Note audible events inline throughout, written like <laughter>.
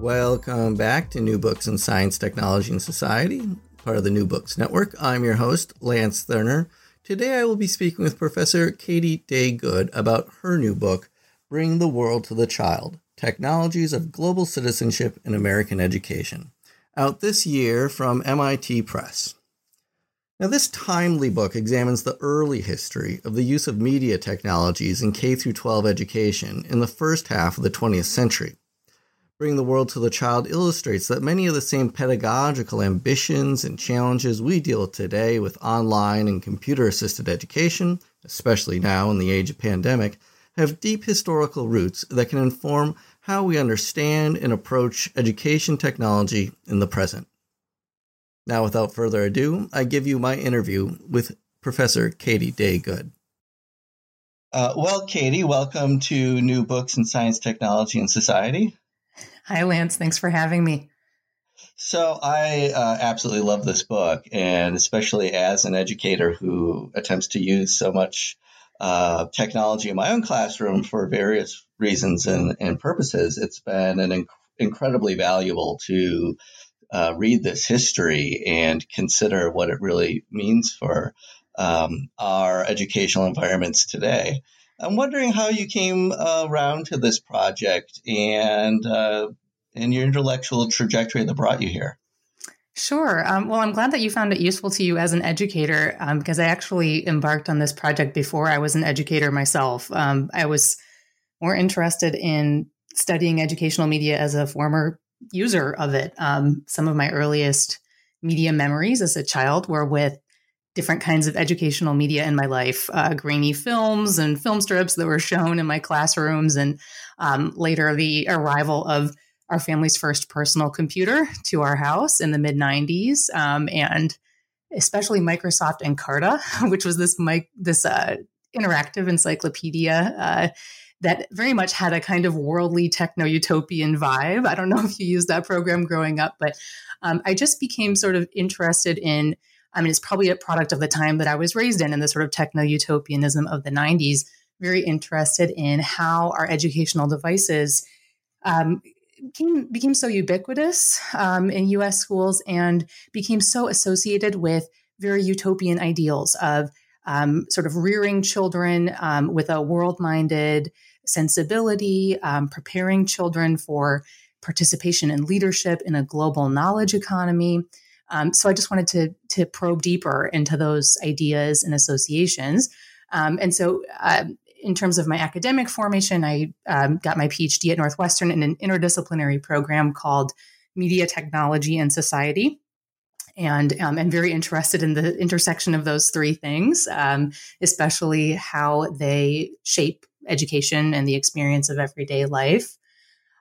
Welcome back to New Books in Science, Technology, and Society, part of the New Books Network. I'm your host, Lance Thurner. Today I will be speaking with Professor Katie Day Good about her new book, Bring the World to the Child Technologies of Global Citizenship in American Education, out this year from MIT Press. Now, this timely book examines the early history of the use of media technologies in K 12 education in the first half of the 20th century. Bring the World to the Child illustrates that many of the same pedagogical ambitions and challenges we deal with today with online and computer assisted education, especially now in the age of pandemic, have deep historical roots that can inform how we understand and approach education technology in the present. Now, without further ado, I give you my interview with Professor Katie Day Good. Uh, well, Katie, welcome to New Books in Science, Technology, and Society. Hi, Lance. Thanks for having me. So, I uh, absolutely love this book, and especially as an educator who attempts to use so much uh, technology in my own classroom for various reasons and, and purposes, it's been an inc- incredibly valuable to uh, read this history and consider what it really means for um, our educational environments today. I'm wondering how you came uh, around to this project and uh, and your intellectual trajectory that brought you here. Sure. Um, well, I'm glad that you found it useful to you as an educator um, because I actually embarked on this project before I was an educator myself. Um, I was more interested in studying educational media as a former user of it. Um, some of my earliest media memories as a child were with different kinds of educational media in my life uh, grainy films and film strips that were shown in my classrooms and um, later the arrival of our family's first personal computer to our house in the mid 90s um, and especially microsoft encarta <laughs> which was this mic- this uh, interactive encyclopedia uh, that very much had a kind of worldly techno utopian vibe. I don't know <laughs> if you used that program growing up but um, i just became sort of interested in I mean, it's probably a product of the time that I was raised in, and the sort of techno utopianism of the 90s. Very interested in how our educational devices um, became, became so ubiquitous um, in US schools and became so associated with very utopian ideals of um, sort of rearing children um, with a world minded sensibility, um, preparing children for participation in leadership in a global knowledge economy. Um, so I just wanted to to probe deeper into those ideas and associations. Um, and so, uh, in terms of my academic formation, I um, got my PhD at Northwestern in an interdisciplinary program called Media Technology and Society. And um, I'm very interested in the intersection of those three things, um, especially how they shape education and the experience of everyday life.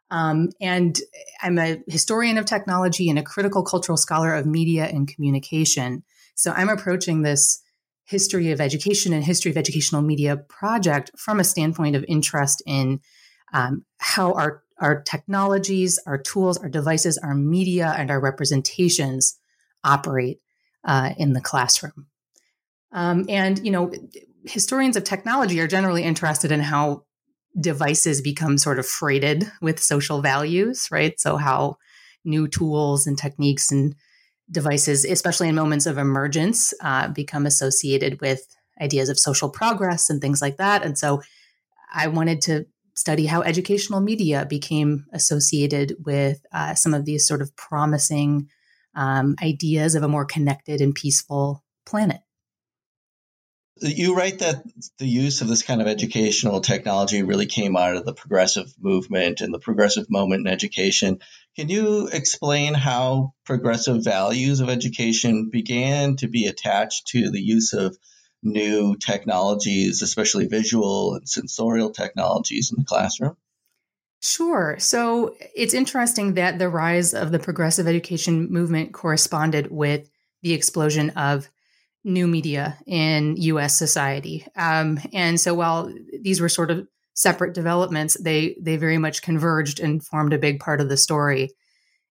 Um, and I'm a historian of technology and a critical cultural scholar of media and communication. So I'm approaching this history of education and history of educational media project from a standpoint of interest in um, how our our technologies, our tools, our devices, our media, and our representations operate uh, in the classroom. Um, and you know, historians of technology are generally interested in how devices become sort of freighted with social values, right? So, how new tools and techniques and devices, especially in moments of emergence, uh, become associated with ideas of social progress and things like that. And so, I wanted to study how educational media became associated with uh, some of these sort of promising um, ideas of a more connected and peaceful planet. You write that the use of this kind of educational technology really came out of the progressive movement and the progressive moment in education. Can you explain how progressive values of education began to be attached to the use of new technologies, especially visual and sensorial technologies in the classroom? Sure. So it's interesting that the rise of the progressive education movement corresponded with the explosion of new media in US society. Um, and so while these were sort of separate developments, they they very much converged and formed a big part of the story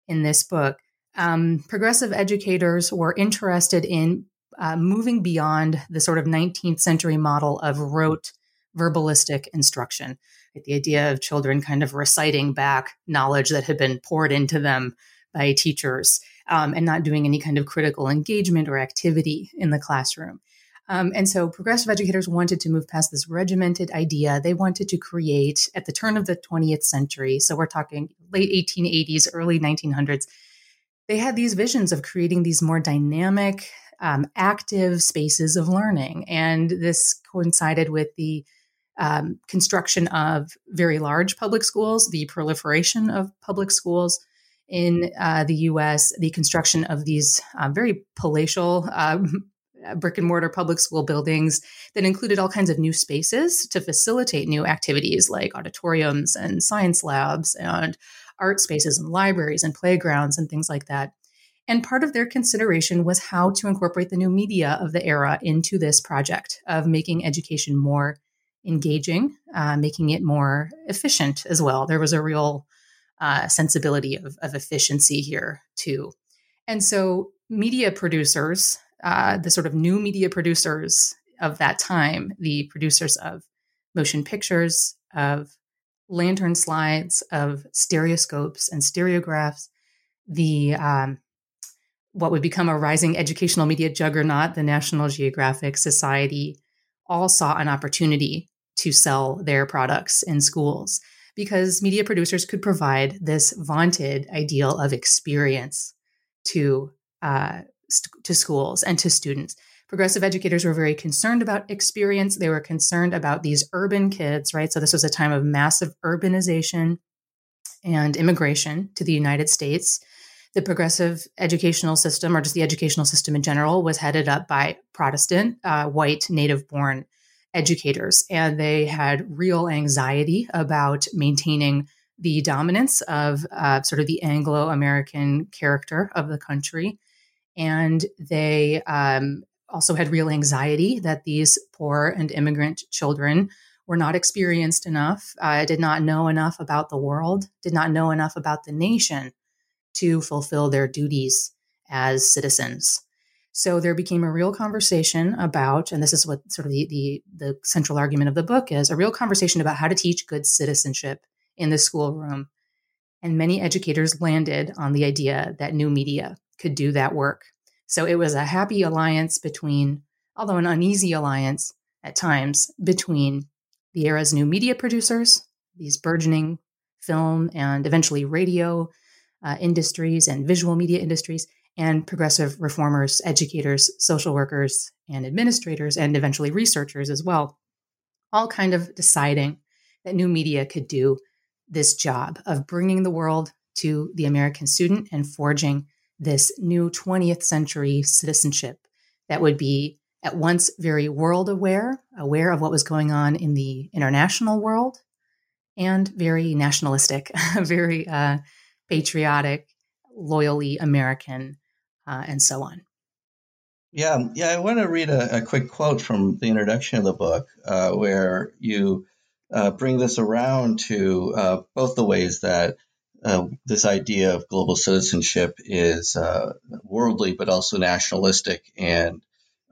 in this book. Um, progressive educators were interested in uh, moving beyond the sort of 19th century model of rote verbalistic instruction. The idea of children kind of reciting back knowledge that had been poured into them by teachers um, and not doing any kind of critical engagement or activity in the classroom. Um, and so progressive educators wanted to move past this regimented idea. They wanted to create at the turn of the 20th century, so we're talking late 1880s, early 1900s, they had these visions of creating these more dynamic, um, active spaces of learning. And this coincided with the um, construction of very large public schools, the proliferation of public schools, in uh, the US, the construction of these uh, very palatial uh, <laughs> brick and mortar public school buildings that included all kinds of new spaces to facilitate new activities like auditoriums and science labs and art spaces and libraries and playgrounds and things like that. And part of their consideration was how to incorporate the new media of the era into this project of making education more engaging, uh, making it more efficient as well. There was a real uh, sensibility of, of efficiency here too. And so, media producers, uh, the sort of new media producers of that time, the producers of motion pictures, of lantern slides, of stereoscopes and stereographs, the um, what would become a rising educational media juggernaut, the National Geographic Society, all saw an opportunity to sell their products in schools because media producers could provide this vaunted ideal of experience to uh, st- to schools and to students. Progressive educators were very concerned about experience. They were concerned about these urban kids, right? So this was a time of massive urbanization and immigration to the United States. The progressive educational system, or just the educational system in general, was headed up by Protestant, uh, white, native born educators, and they had real anxiety about maintaining the dominance of uh, sort of the Anglo American character of the country. And they um, also had real anxiety that these poor and immigrant children were not experienced enough, uh, did not know enough about the world, did not know enough about the nation to fulfill their duties as citizens. So there became a real conversation about, and this is what sort of the, the, the central argument of the book is a real conversation about how to teach good citizenship in the schoolroom. And many educators landed on the idea that new media could do that work. So it was a happy alliance between, although an uneasy alliance at times, between the era's new media producers, these burgeoning film and eventually radio uh, industries and visual media industries, and progressive reformers, educators, social workers, and administrators, and eventually researchers as well, all kind of deciding that new media could do this job of bringing the world to the American student and forging this new 20th century citizenship that would be at once very world aware, aware of what was going on in the international world, and very nationalistic, <laughs> very uh, patriotic, loyally American uh, and so on. Yeah, yeah. I want to read a, a quick quote from the introduction of the book, uh, where you uh, bring this around to uh, both the ways that uh, this idea of global citizenship is uh, worldly, but also nationalistic, and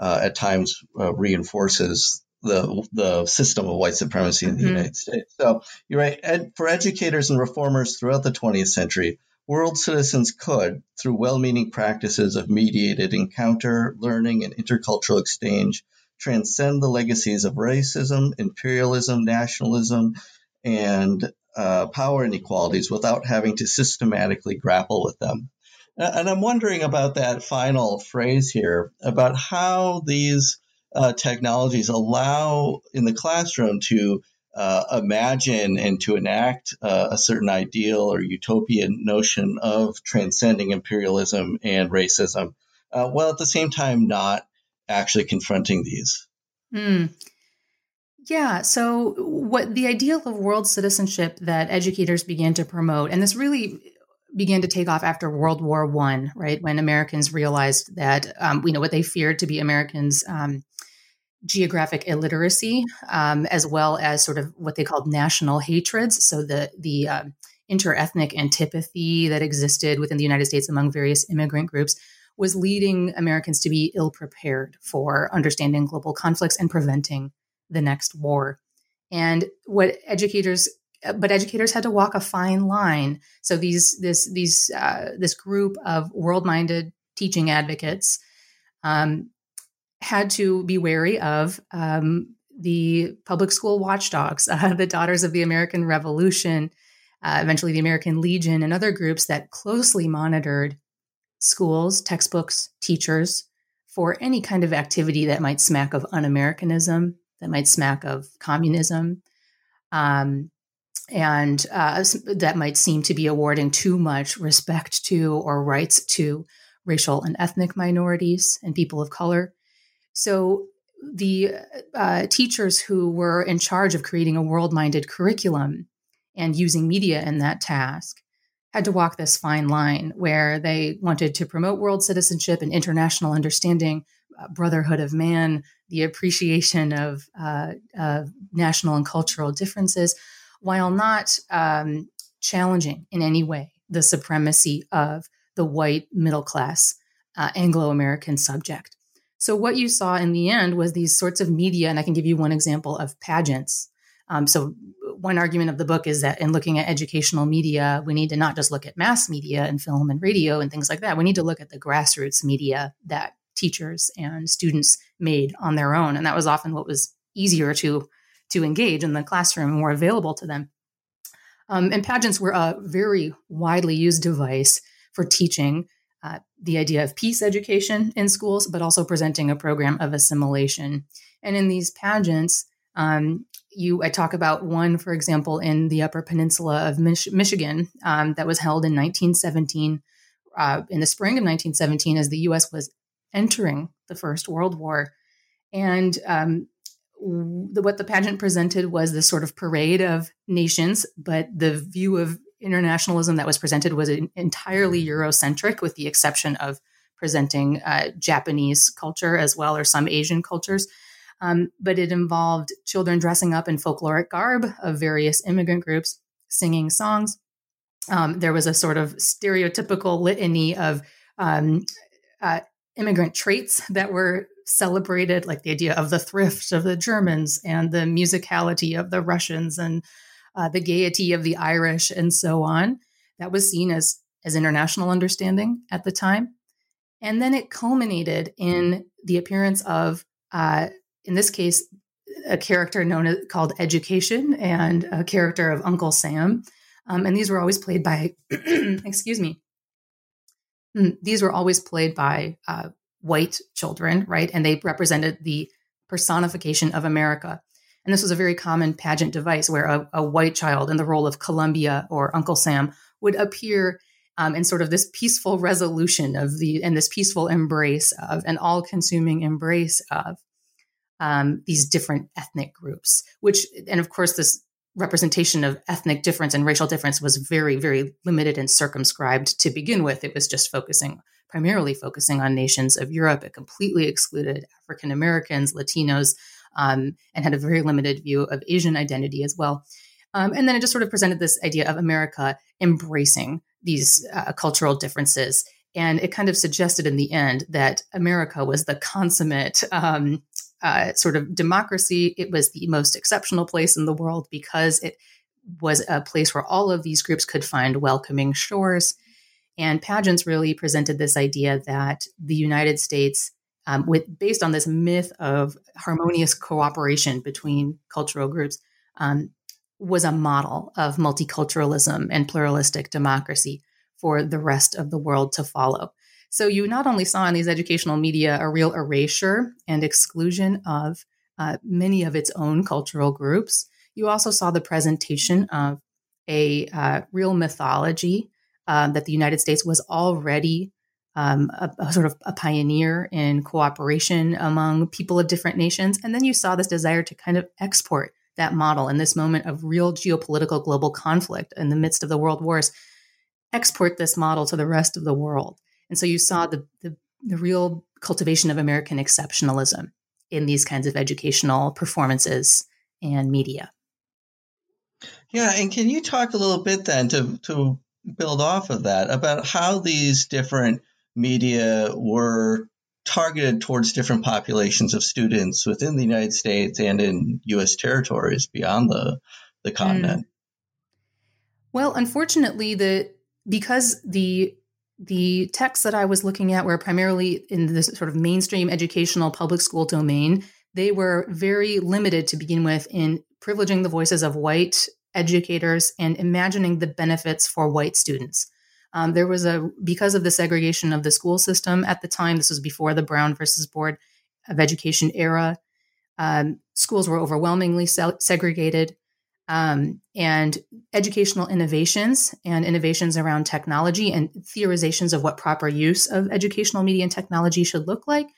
at times reinforces the the system of white supremacy in the mm-hmm. United States. So you're right. Ed, for educators and reformers throughout the 20th century, World citizens could, through well meaning practices of mediated encounter, learning, and intercultural exchange, transcend the legacies of racism, imperialism, nationalism, and uh, power inequalities without having to systematically grapple with them. And I'm wondering about that final phrase here about how these uh, technologies allow in the classroom to uh, imagine and to enact uh, a certain ideal or utopian notion of transcending imperialism and racism, uh, while at the same time not actually confronting these. Mm. Yeah. So, what the ideal of world citizenship that educators began to promote, and this really began to take off after World War One, right, when Americans realized that um, you know what they feared to be Americans. Um, geographic illiteracy, um, as well as sort of what they called national hatreds. So the the um, interethnic antipathy that existed within the United States among various immigrant groups was leading Americans to be ill prepared for understanding global conflicts and preventing the next war. And what educators but educators had to walk a fine line. So these this these uh, this group of world minded teaching advocates um, had to be wary of um, the public school watchdogs, <laughs> uh, the Daughters of the American Revolution, uh, eventually the American Legion, and other groups that closely monitored schools, textbooks, teachers for any kind of activity that might smack of un Americanism, that might smack of communism. Um, and uh, that might seem to be awarding too much respect to or rights to racial and ethnic minorities and people of color. So the uh, teachers who were in charge of creating a world minded curriculum and using media in that task had to walk this fine line where they wanted to promote world citizenship and international understanding, uh, brotherhood of man, the appreciation of uh, national and cultural differences, while not um, challenging in any way the supremacy of the white middle class uh, Anglo American subject. So, what you saw in the end was these sorts of media, and I can give you one example of pageants. Um, so, one argument of the book is that in looking at educational media, we need to not just look at mass media and film and radio and things like that. We need to look at the grassroots media that teachers and students made on their own, and that was often what was easier to to engage in the classroom more available to them. Um, and pageants were a very widely used device for teaching uh, the idea of peace education in schools, but also presenting a program of assimilation. And in these pageants, um, you I talk about one, for example, in the Upper Peninsula of Mich- Michigan um, that was held in 1917, uh, in the spring of 1917, as the U.S. was entering the First World War, and um, the, what the pageant presented was this sort of parade of nations, but the view of internationalism that was presented was entirely Eurocentric, with the exception of presenting uh, Japanese culture as well, or some Asian cultures. Um, but it involved children dressing up in folkloric garb of various immigrant groups, singing songs. Um, there was a sort of stereotypical litany of um, uh, immigrant traits that were celebrated, like the idea of the thrift of the Germans and the musicality of the Russians and uh, the gaiety of the Irish, and so on. That was seen as as international understanding at the time, and then it culminated in the appearance of, uh, in this case, a character known as called Education and a character of Uncle Sam, um, and these were always played by, <clears throat> excuse me, mm, these were always played by uh, white children, right? And they represented the personification of America. And this was a very common pageant device where a, a white child in the role of Columbia or Uncle Sam would appear um, in sort of this peaceful resolution of the and this peaceful embrace of an all-consuming embrace of um, these different ethnic groups. Which and of course this representation of ethnic difference and racial difference was very very limited and circumscribed to begin with. It was just focusing primarily focusing on nations of Europe. It completely excluded African Americans, Latinos, um, and had a very limited view of Asian identity as well. Um, and then it just sort of presented this idea of America embracing these uh, cultural differences. And it kind of suggested in the end that America was the consummate um, uh, sort of democracy. It was the most exceptional place in the world because it was a place where all of these groups could find welcoming shores. And pageants really presented this idea that the United States um, with based on this myth of harmonious cooperation between cultural groups, um, was a model of multiculturalism and pluralistic democracy for the rest of the world to follow. So you not only saw in these educational media a real erasure and exclusion of uh, many of its own cultural groups, you also saw the presentation of a uh, real mythology uh, that the United States was already um, a, a, sort of a pioneer in cooperation among people of different nations. And then you saw this desire to kind of export that model in this moment of real geopolitical global conflict in the midst of the world wars, export this model to the rest of the world. And so you saw the, the, the real cultivation of American exceptionalism in these kinds of educational performances and media. Yeah, and can you talk a little bit then to to build off of that about how these different media were targeted towards different populations of students within the United States and in U.S. territories beyond the the mm. continent? Mm. Well, unfortunately, the because the the texts that I was looking at were primarily in this sort of mainstream educational public school domain. They were very limited to begin with in privileging the voices of white educators and imagining the benefits for white students. Um, there was a because of the segregation of the school system at the time. This was before the Brown versus Board of Education era. Um, schools were overwhelmingly se- segregated, um, and educational innovations and innovations around technology and theorizations of what proper use of educational media and technology should look like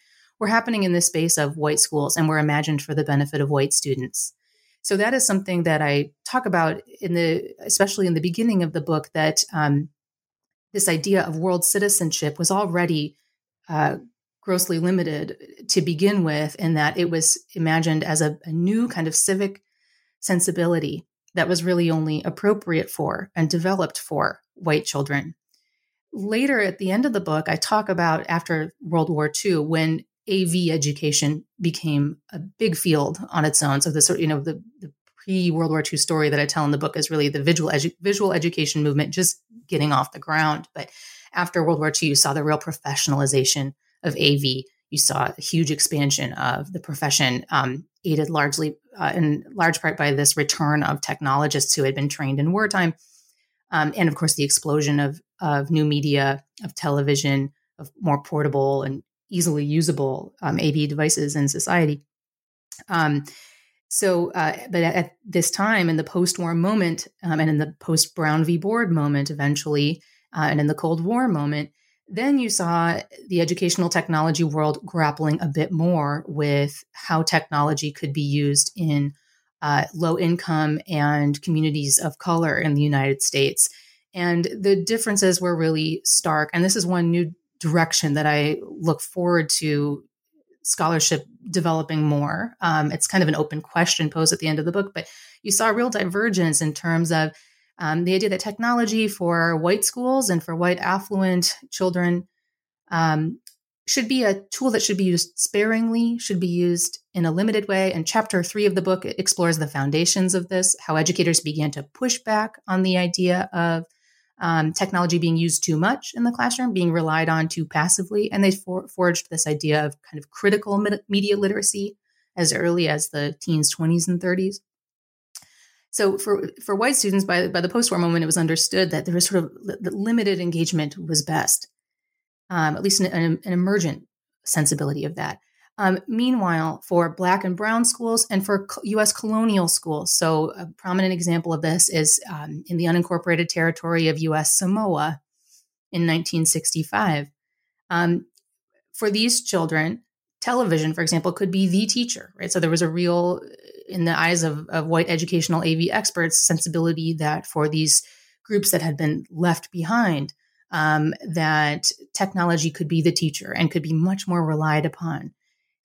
were happening in the space of white schools and were imagined for the benefit of white students. So that is something that I talk about in the, especially in the beginning of the book, that um, this idea of world citizenship was already uh, grossly limited to begin with, in that it was imagined as a, a new kind of civic sensibility that was really only appropriate for and developed for white children. Later at the end of the book, I talk about after World War II when AV education became a big field on its own. So the sort, you know, the, the pre World War II story that I tell in the book is really the visual edu- visual education movement just getting off the ground. But after World War II, you saw the real professionalization of AV. You saw a huge expansion of the profession, um, aided largely uh, in large part by this return of technologists who had been trained in wartime, um, and of course the explosion of of new media, of television, of more portable and easily usable um, AV devices in society. Um, so, uh, but at, this time, in the post-war moment, um, and in the post-Brown v. Board moment, eventually, uh, and in the Cold War moment, then you saw the educational technology world grappling a bit more with how technology could be used in uh, low income and communities of color in the United States. And the differences were really stark. And this is one new direction that I look forward to scholarship developing more. Um, it's kind of an open question posed at the end of the book, but you saw a real divergence in terms of um, the idea that technology for white schools and for white affluent children um, should be a tool that should be used sparingly, should be used in a limited way. And chapter three of the book explores the foundations of this, how educators began to push back on the idea of um, technology being used too much in the classroom, being relied on too passively. And they for- forged this idea of kind of critical media literacy as early as the teens, 20s, and 30s. So for, for white students, by, by the post-war moment, it was understood that there was sort of limited engagement was best, um, at least an, an, an emergent sensibility of that. Um, meanwhile, for Black and Brown schools and for U.S. colonial schools, so a prominent example of this is um, in the unincorporated territory of U.S. Samoa in 1965. Um, for these children, television, for example, could be the teacher, right? So there was a real, in the eyes of, of white educational AV experts, sensibility that for these groups that had been left behind, um, that technology could be the teacher and could be much more relied upon.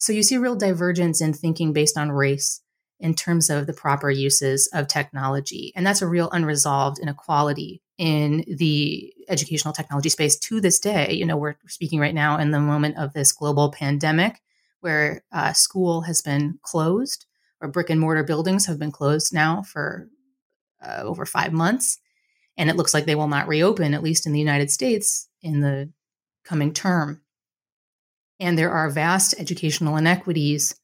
So you see real divergence in thinking based on race in terms of the proper uses of technology. And that's a real unresolved inequality in the educational technology space to this day. You know, we're speaking right now in the moment of this global pandemic where uh, school has been closed or brick and mortar buildings have been closed now for uh, over five months. And it looks like they will not reopen, at least in the United States, in the coming term and there are vast educational inequities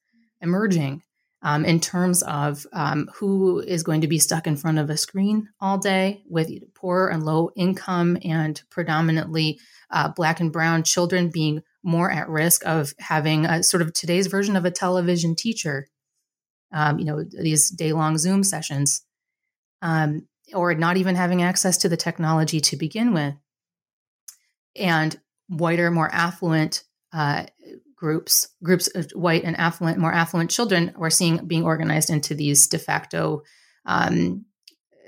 emerging um, in terms of um, who is going to be stuck in front of a screen all day with poor and low income and predominantly uh, black and brown children being more at risk of having a sort of today's version of a television teacher. Um, you know, these day long Zoom sessions, um, or not even having access to the technology to begin with. And whiter, more affluent uh, groups, groups of white and affluent, more affluent children, we're seeing being organized into these de facto um,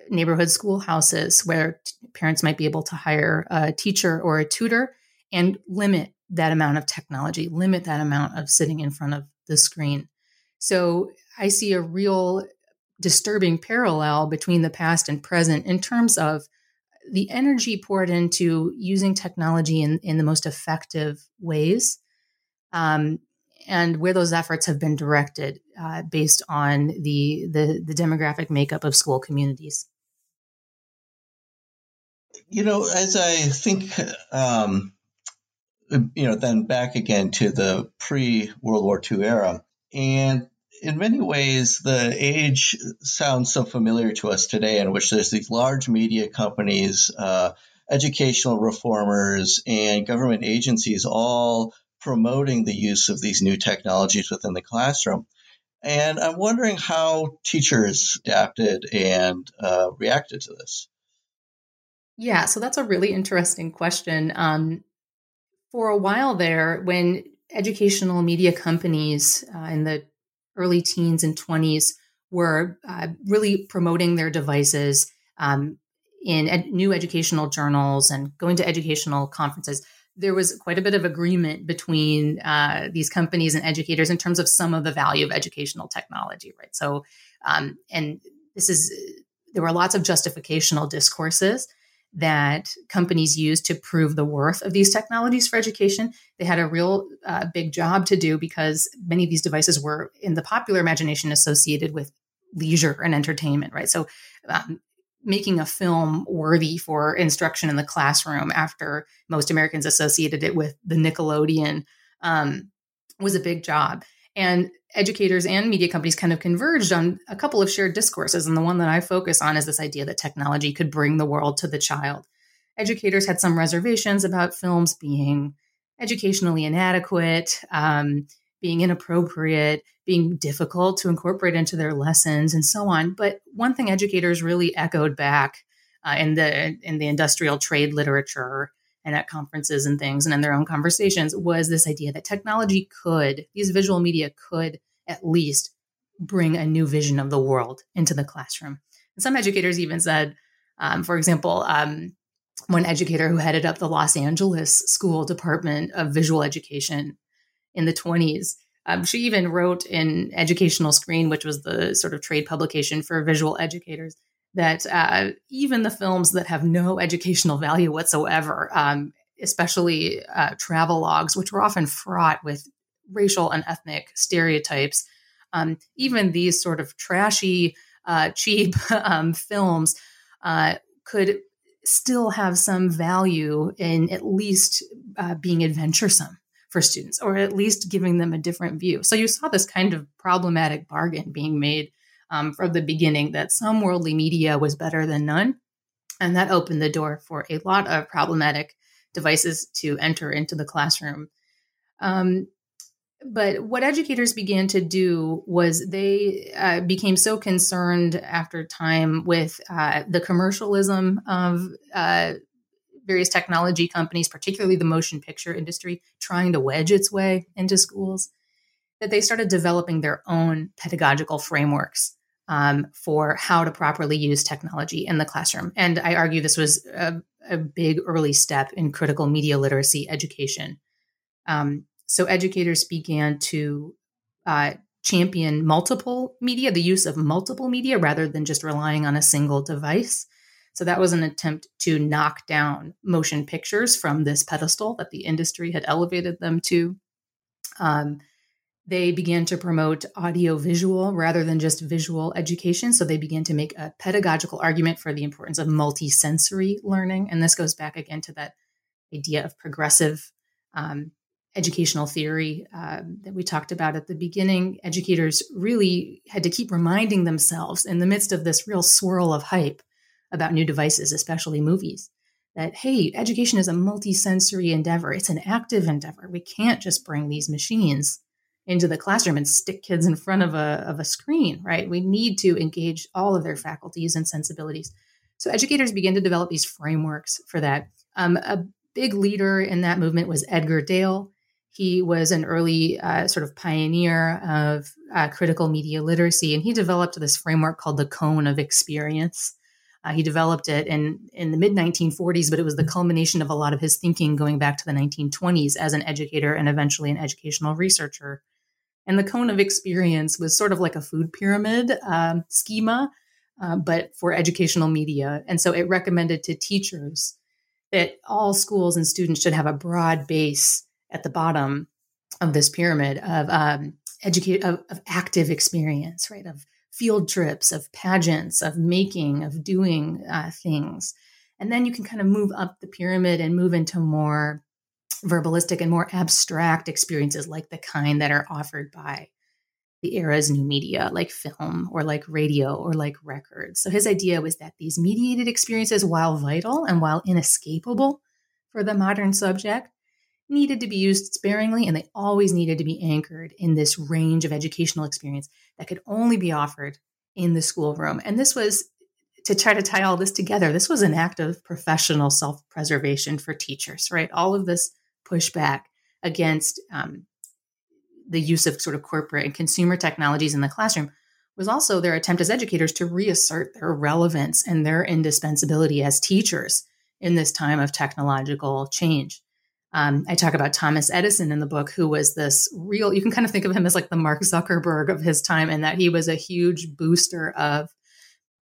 neighborhood schoolhouses where t- parents might be able to hire a teacher or a tutor and limit that amount of technology, limit that amount of sitting in front of the screen. So I see a real disturbing parallel between the past and present in terms of the energy poured into using technology in, in the most effective ways um, and where those efforts have been directed uh, based on the, the, the demographic makeup of school communities. You know, as I think, um, you know, then back again to the pre World War II era, and in many ways, the age sounds so familiar to us today, in which there's these large media companies, uh, educational reformers, and government agencies all promoting the use of these new technologies within the classroom. And I'm wondering how teachers adapted and uh, reacted to this. Yeah, so that's a really interesting question. Um, for a while there, when educational media companies uh, in the early teens and 20s were uh, really promoting their devices um, in ed- new educational journals and going to educational conferences, there was quite a bit of agreement between uh, these companies and educators in terms of some of the value of educational technology, right? So, um, and this is, there were lots of justificational discourses that companies use to prove the worth of these technologies for education. They had a real uh, big job to do because many of these devices were, in the popular imagination, associated with leisure and entertainment, right? So, um, making a film worthy for instruction in the classroom after most Americans associated it with the Nickelodeon um, was a big job. And educators and media companies kind of converged on a couple of shared discourses. And the one that I focus on is this idea that technology could bring the world to the child. Educators had some reservations about films being educationally inadequate, um, being inappropriate, being difficult to incorporate into their lessons, and so on. But one thing educators really echoed back uh, in the in the industrial trade literature and at conferences and things and in their own conversations was this idea that technology could, these visual media could at least bring a new vision of the world into the classroom. And some educators even said, um, for example, um, one educator who headed up the Los Angeles School Department of Visual Education in the 20s. Um, she even wrote in Educational Screen, which was the sort of trade publication for visual educators, that uh, even the films that have no educational value whatsoever, um, especially uh, travel logs, which were often fraught with racial and ethnic stereotypes, um, even these sort of trashy, uh, cheap <laughs> um, films uh, could still have some value in at least uh, being adventuresome for students, or at least giving them a different view. So you saw this kind of problematic bargain being made um, from the beginning that some worldly media was better than none. And that opened the door for a lot of problematic devices to enter into the classroom. Um, but what educators began to do was they uh, became so concerned after time with uh, the commercialism of uh, various technology companies, particularly the motion picture industry, trying to wedge its way into schools, that they started developing their own pedagogical frameworks um, for how to properly use technology in the classroom. And I argue this was a, a big early step in critical media literacy education. Um, so educators began to uh, champion multiple media, the use of multiple media rather than just relying on a single device. So that was an attempt to knock down motion pictures from this pedestal that the industry had elevated them to. Um, they began to promote audio visual rather than just visual education. So they began to make a pedagogical argument for the importance of multisensory learning. And this goes back again to that idea of progressive um, educational theory uh, that we talked about at the beginning, educators really had to keep reminding themselves in the midst of this real swirl of hype about new devices, especially movies, that, hey, education is a multisensory endeavor. It's an active endeavor. We can't just bring these machines into the classroom and stick kids in front of a, of a screen, right? We need to engage all of their faculties and sensibilities. So educators begin to develop these frameworks for that. Um, a big leader in that movement was Edgar Dale. He was an early uh, sort of pioneer of uh, critical media literacy, and he developed this framework called the cone of experience. Uh, he developed it in, in the mid 1940s, but it was the culmination of a lot of his thinking going back to the 1920s as an educator and eventually an educational researcher. And the cone of experience was sort of like a food pyramid um, schema, uh, but for educational media. And so it recommended to teachers that all schools and students should have a broad base at the bottom of this pyramid of um, educate of, of active experience, right? Of field trips, of pageants, of making, of doing uh, things. And then you can kind of move up the pyramid and move into more verbalistic and more abstract experiences like the kind that are offered by the era's new media like film or like radio or like records. So his idea was that these mediated experiences, while vital and while inescapable for the modern subject, needed to be used sparingly and they always needed to be anchored in this range of educational experience that could only be offered in the schoolroom. And this was to try to tie all this together. This was an act of professional self preservation for teachers, right? All of this pushback against um, the use of sort of corporate and consumer technologies in the classroom was also their attempt as educators to reassert their relevance and their indispensability as teachers in this time of technological change. Um, I talk about Thomas Edison in the book, who was this real, you can kind of think of him as like the Mark Zuckerberg of his time, and that he was a huge booster of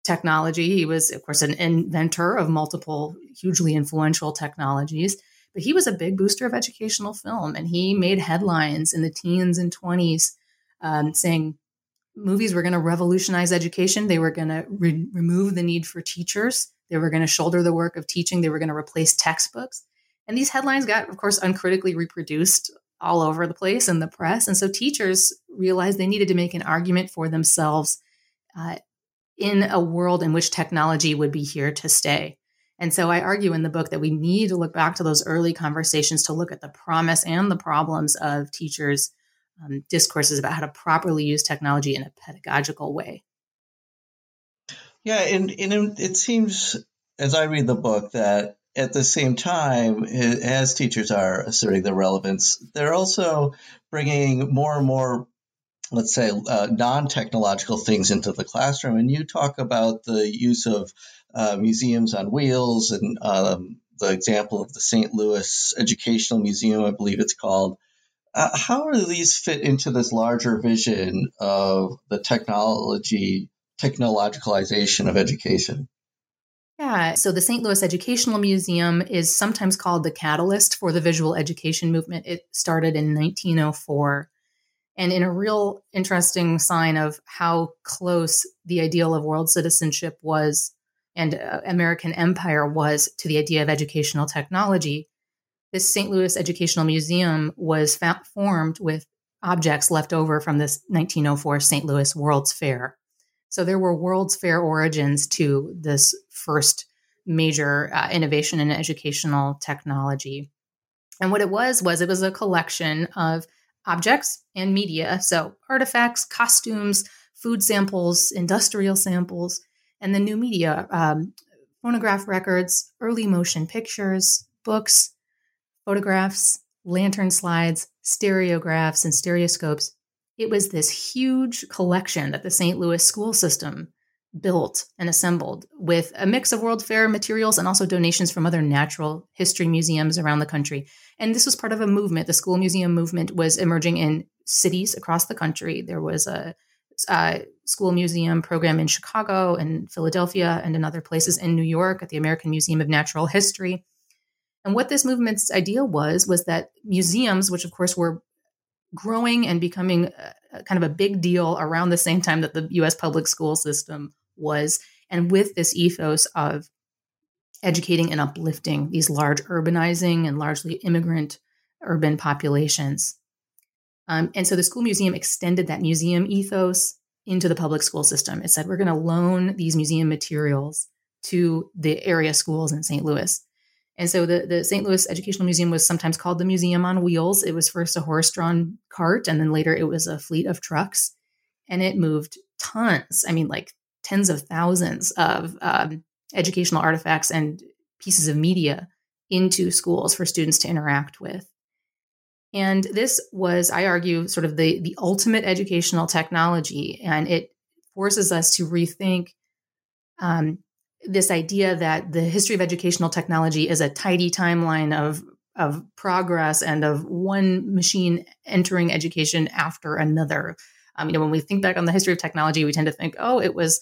technology. He was, of course, an inventor of multiple hugely influential technologies. But he was a big booster of educational film, and he made headlines in the teens and 20s um, saying movies were going to revolutionize education. They were going to re- remove the need for teachers. They were going to shoulder the work of teaching. They were going to replace textbooks. And these headlines got, of course, uncritically reproduced all over the place in the press. And so teachers realized they needed to make an argument for themselves uh, in a world in which technology would be here to stay. And so I argue in the book that we need to look back to those early conversations to look at the promise and the problems of teachers' um, discourses about how to properly use technology in a pedagogical way. Yeah, and, and it seems, as I read the book, that at the same time, as teachers are asserting their relevance, they're also bringing more and more let's say uh, non-technological things into the classroom and you talk about the use of uh, museums on wheels and um, the example of the st louis educational museum i believe it's called uh, how do these fit into this larger vision of the technology technologicalization of education yeah, so the St. Louis Educational Museum is sometimes called the catalyst for the visual education movement. It started in 1904 and in a real interesting sign of how close the ideal of world citizenship was and uh, American empire was to the idea of educational technology, this St. Louis Educational Museum was fa- formed with objects left over from this 1904 St. Louis World's Fair. So there were World's Fair origins to this first major uh, innovation in educational technology. And what it was was it was a collection of objects and media. So, artifacts, costumes, food samples, industrial samples, and the new media um, phonograph records, early motion pictures, books, photographs, lantern slides, stereographs, and stereoscopes. It was this huge collection that the St. Louis school system built and assembled with a mix of World Fair materials and also donations from other natural history museums around the country. And this was part of a movement. The school museum movement was emerging in cities across the country. There was a, school museum program in Chicago and Philadelphia and in other places in New York at the American Museum of Natural History. And what this movement's idea was was that museums, which of course were growing and becoming a, kind of a big deal around the same time that the US public school system was, and with this ethos of educating and uplifting these large urbanizing and largely immigrant urban populations. Um, and so the school museum extended that museum ethos into the public school system. It said, we're going to loan these museum materials to the area schools in St. Louis. And so the, the St. Louis Educational Museum was sometimes called the Museum on Wheels. It was first a horse drawn cart, and then later it was a fleet of trucks. And it moved tons, I mean, like tens of thousands of um, educational artifacts and pieces of media into schools for students to interact with. And this was, I argue, sort of the, the ultimate educational technology. And it forces us to rethink um, this idea that the history of educational technology is a tidy timeline of of progress and of one machine entering education after another. Um, you know, when we think back on the history of technology, we tend to think, oh, it was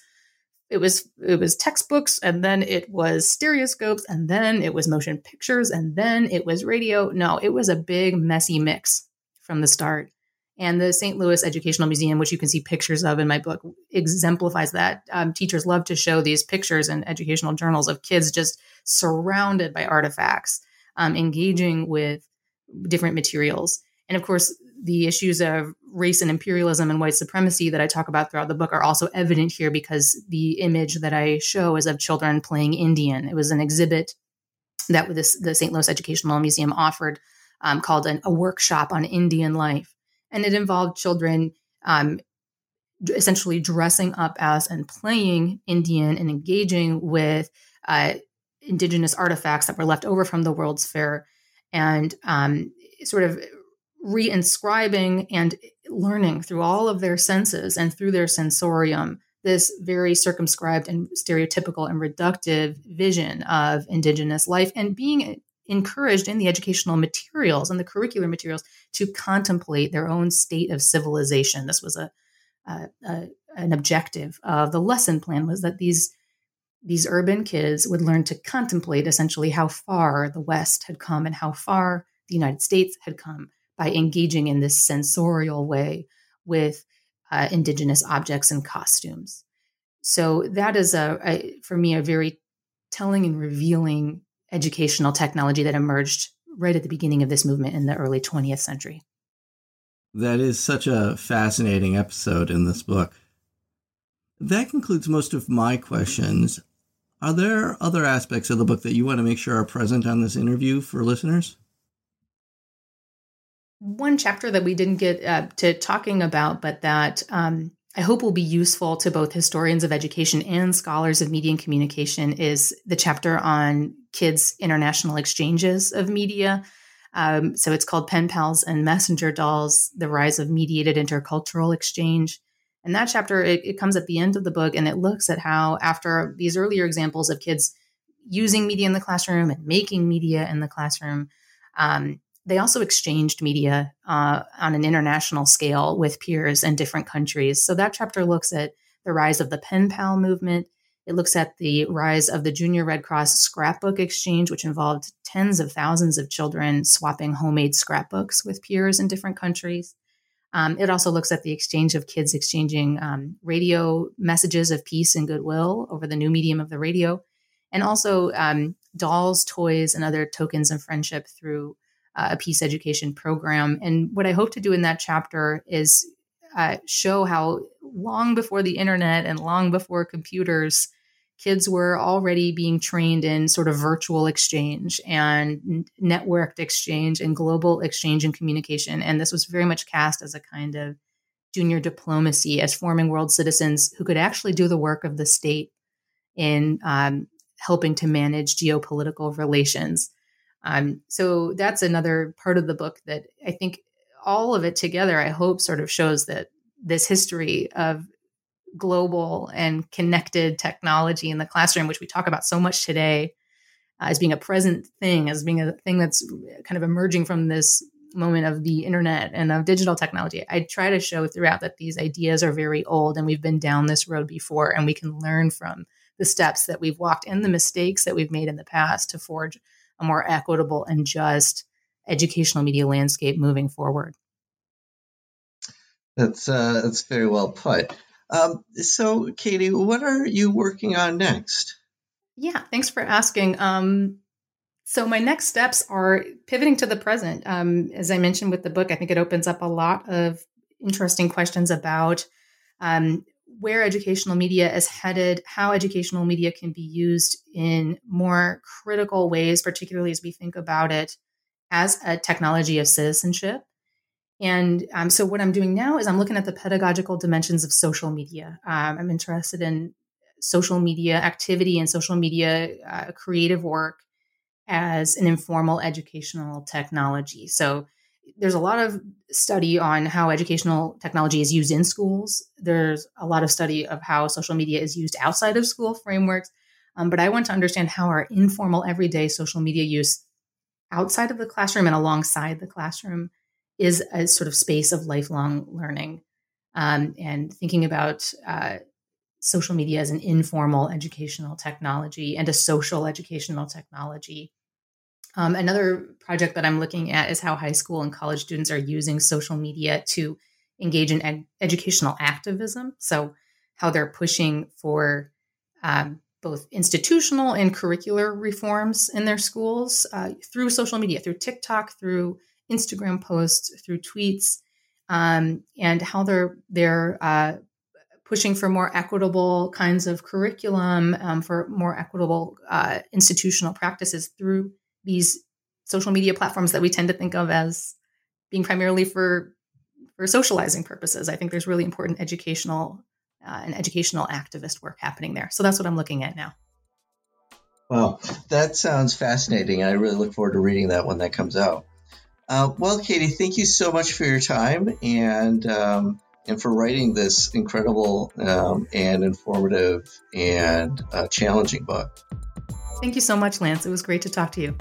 it was it was textbooks and then it was stereoscopes and then it was motion pictures and then it was radio. No it was a big messy mix from the start. And the st louis educational museum which you can see pictures of in my book exemplifies that. Um, teachers love to show these pictures in educational journals of kids just surrounded by artifacts um, engaging with different materials. And of course the issues of race and imperialism and white supremacy that I talk about throughout the book are also evident here because the image that I show is of children playing Indian. It was an exhibit that this, the St. Louis Educational Museum offered um, called an, a workshop on Indian life. And it involved children um, essentially dressing up as and playing Indian and engaging with uh, indigenous artifacts that were left over from the World's Fair and um, sort of reinscribing and learning through all of their senses and through their sensorium this very circumscribed and stereotypical and reductive vision of indigenous life and being encouraged in the educational materials and the curricular materials to contemplate their own state of civilization. This was a, a, a an objective of the lesson plan was that these these urban kids would learn to contemplate essentially how far the west had come and how far the united states had come by engaging in this sensorial way with uh, indigenous objects and costumes. So that is a, a, for me a very telling and revealing educational technology that emerged right at the beginning of this movement in the early 20th century. That is such a fascinating episode in this book. That concludes most of my questions. Are there other aspects of the book that you want to make sure are present on this interview for listeners? One chapter that we didn't get uh, to talking about, but that um, I hope will be useful to both historians of education and scholars of media and communication is the chapter on kids' international exchanges of media. Um, so it's called Pen Pals and Messenger Dolls The Rise of Mediated Intercultural Exchange. And that chapter, it, it comes at the end of the book and it looks at how, after these earlier examples of kids using media in the classroom and making media in the classroom, um, they also exchanged media uh, on an international scale with peers in different countries. So that chapter looks at the rise of the pen pal movement. It looks at the rise of the Junior Red Cross scrapbook exchange, which involved tens of thousands of children swapping homemade scrapbooks with peers in different countries. Um, it also looks at the exchange of kids exchanging um, radio messages of peace and goodwill over the new medium of the radio, and also um, dolls, toys, and other tokens of friendship through uh, a peace education program. And what I hope to do in that chapter is uh, show how long before the internet and long before computers, kids were already being trained in sort of virtual exchange and networked exchange and global exchange and communication. And this was very much cast as a kind of junior diplomacy as forming world citizens who could actually do the work of the state in um, helping to manage geopolitical relations. Um, so that's another part of the book that I think all of it together, I hope, sort of shows that this history of global and connected technology in the classroom, which we talk about so much today, uh, as being a present thing, as being a thing that's kind of emerging from this moment of the internet and of digital technology. I try to show throughout that these ideas are very old and we've been down this road before, and we can learn from the steps that we've walked and the mistakes that we've made in the past to forge a more equitable and just educational media landscape moving forward. That's uh, that's very well put. Um, so, Katie, what are you working on next? Yeah, thanks for asking. Um, So my next steps are pivoting to the present. Um, as I mentioned with the book, I think it opens up a lot of interesting questions about um, where educational media is headed, how educational media can be used in more critical ways, particularly as we think about it as a technology of citizenship. And um, so, what I'm doing now is I'm looking at the pedagogical dimensions of social media. Um, I'm interested in social media activity and social media uh, creative work as an informal educational technology. So, there's a lot of study on how educational technology is used in schools. There's a lot of study of how social media is used outside of school frameworks. Um, but I want to understand how our informal, everyday social media use outside of the classroom and alongside the classroom is a sort of space of lifelong learning um, and thinking about uh, social media as an informal educational technology and a social educational technology. Um, another project that I'm looking at is how high school and college students are using social media to engage in ed- educational activism. So, how they're pushing for um, both institutional and curricular reforms in their schools uh, through social media, through TikTok, through Instagram posts, through tweets, um, and how they're they're uh, pushing for more equitable kinds of curriculum, um, for more equitable uh, institutional practices through these social media platforms that we tend to think of as being primarily for for socializing purposes. I think there's really important educational uh, and educational activist work happening there. So that's what I'm looking at now. Wow, that sounds fascinating. I really look forward to reading that when that comes out. Uh, well, Katie, thank you so much for your time and um, and for writing this incredible um, and informative and uh, challenging book. Thank you so much, Lance. It was great to talk to you.